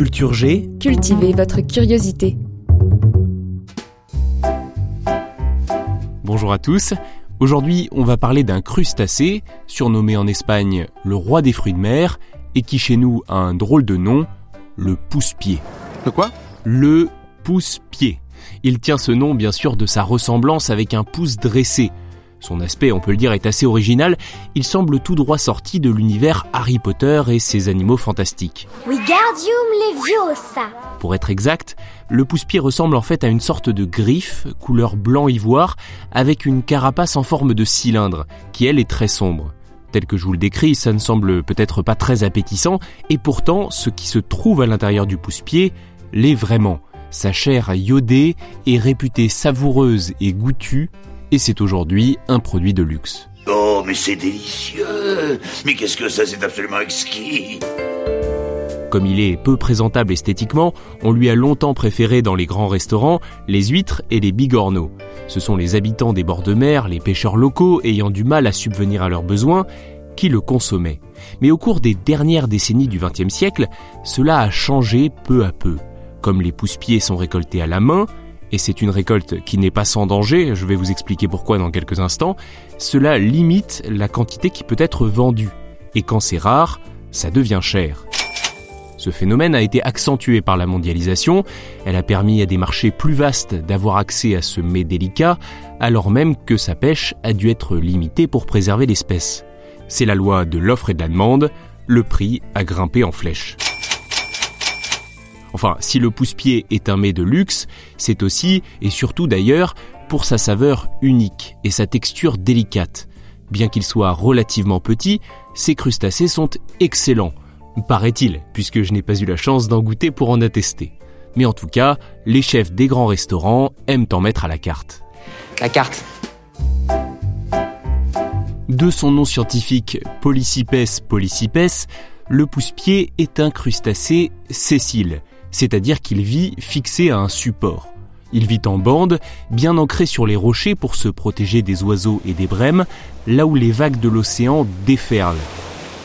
Culture G. Cultivez votre curiosité. Bonjour à tous. Aujourd'hui, on va parler d'un crustacé, surnommé en Espagne le roi des fruits de mer, et qui chez nous a un drôle de nom, le pousse-pied. Le quoi? Le pousse-pied. Il tient ce nom bien sûr de sa ressemblance avec un pouce dressé, son aspect, on peut le dire, est assez original. Il semble tout droit sorti de l'univers Harry Potter et ses animaux fantastiques. Wingardium Leviosa. Pour être exact, le pousse-pied ressemble en fait à une sorte de griffe, couleur blanc ivoire, avec une carapace en forme de cylindre, qui elle est très sombre. Tel que je vous le décris, ça ne semble peut-être pas très appétissant, et pourtant, ce qui se trouve à l'intérieur du pousse-pied l'est vraiment. Sa chair iodée est réputée savoureuse et goûtue, et c'est aujourd'hui un produit de luxe. Oh, mais c'est délicieux Mais qu'est-ce que ça, c'est absolument exquis comme il est peu présentable esthétiquement, on lui a longtemps préféré dans les grands restaurants les huîtres et les bigorneaux. Ce sont les habitants des bords de mer, les pêcheurs locaux ayant du mal à subvenir à leurs besoins, qui le consommaient. Mais au cours des dernières décennies du XXe siècle, cela a changé peu à peu. Comme les pousse-pieds sont récoltés à la main, et c'est une récolte qui n'est pas sans danger, je vais vous expliquer pourquoi dans quelques instants, cela limite la quantité qui peut être vendue. Et quand c'est rare, ça devient cher. Ce phénomène a été accentué par la mondialisation, elle a permis à des marchés plus vastes d'avoir accès à ce mets délicat, alors même que sa pêche a dû être limitée pour préserver l'espèce. C'est la loi de l'offre et de la demande, le prix a grimpé en flèche. Enfin, si le pousse-pied est un mets de luxe, c'est aussi, et surtout d'ailleurs, pour sa saveur unique et sa texture délicate. Bien qu'il soit relativement petit, ces crustacés sont excellents, paraît-il, puisque je n'ai pas eu la chance d'en goûter pour en attester. Mais en tout cas, les chefs des grands restaurants aiment en mettre à la carte. La carte. De son nom scientifique Polycipes polycipes, le pousse-pied est un crustacé sessile, c'est-à-dire qu'il vit fixé à un support. Il vit en bande, bien ancré sur les rochers pour se protéger des oiseaux et des brèmes, là où les vagues de l'océan déferlent,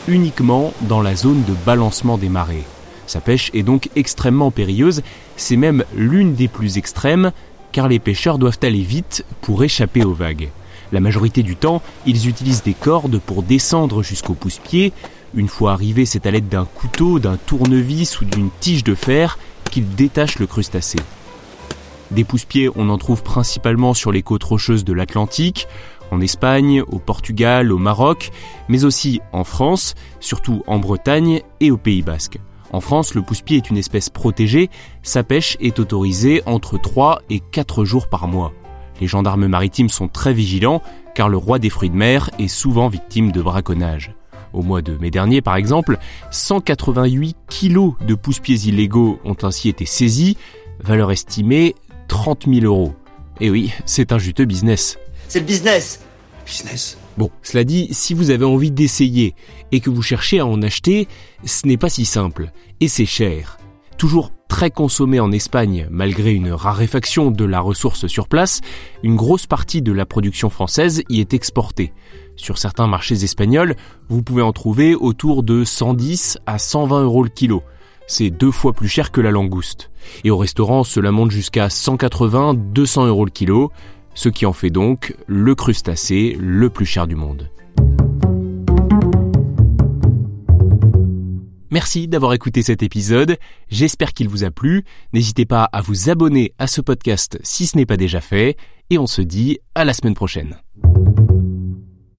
uniquement dans la zone de balancement des marées. Sa pêche est donc extrêmement périlleuse, c'est même l'une des plus extrêmes, car les pêcheurs doivent aller vite pour échapper aux vagues. La majorité du temps, ils utilisent des cordes pour descendre jusqu'au pousse-pied, une fois arrivé, c'est à l'aide d'un couteau, d'un tournevis ou d'une tige de fer qu'il détache le crustacé. Des pousse-pieds, on en trouve principalement sur les côtes rocheuses de l'Atlantique, en Espagne, au Portugal, au Maroc, mais aussi en France, surtout en Bretagne et au Pays Basque. En France, le pousse-pied est une espèce protégée, sa pêche est autorisée entre 3 et 4 jours par mois. Les gendarmes maritimes sont très vigilants car le roi des fruits de mer est souvent victime de braconnage. Au mois de mai dernier, par exemple, 188 kilos de pousse-pieds illégaux ont ainsi été saisis, valeur estimée 30 000 euros. Et oui, c'est un juteux business. C'est le business. Business Bon, cela dit, si vous avez envie d'essayer et que vous cherchez à en acheter, ce n'est pas si simple. Et c'est cher. Toujours très consommé en Espagne malgré une raréfaction de la ressource sur place, une grosse partie de la production française y est exportée. Sur certains marchés espagnols, vous pouvez en trouver autour de 110 à 120 euros le kilo. C'est deux fois plus cher que la langouste. Et au restaurant, cela monte jusqu'à 180-200 euros le kilo, ce qui en fait donc le crustacé le plus cher du monde. Merci d'avoir écouté cet épisode, j'espère qu'il vous a plu, n'hésitez pas à vous abonner à ce podcast si ce n'est pas déjà fait, et on se dit à la semaine prochaine.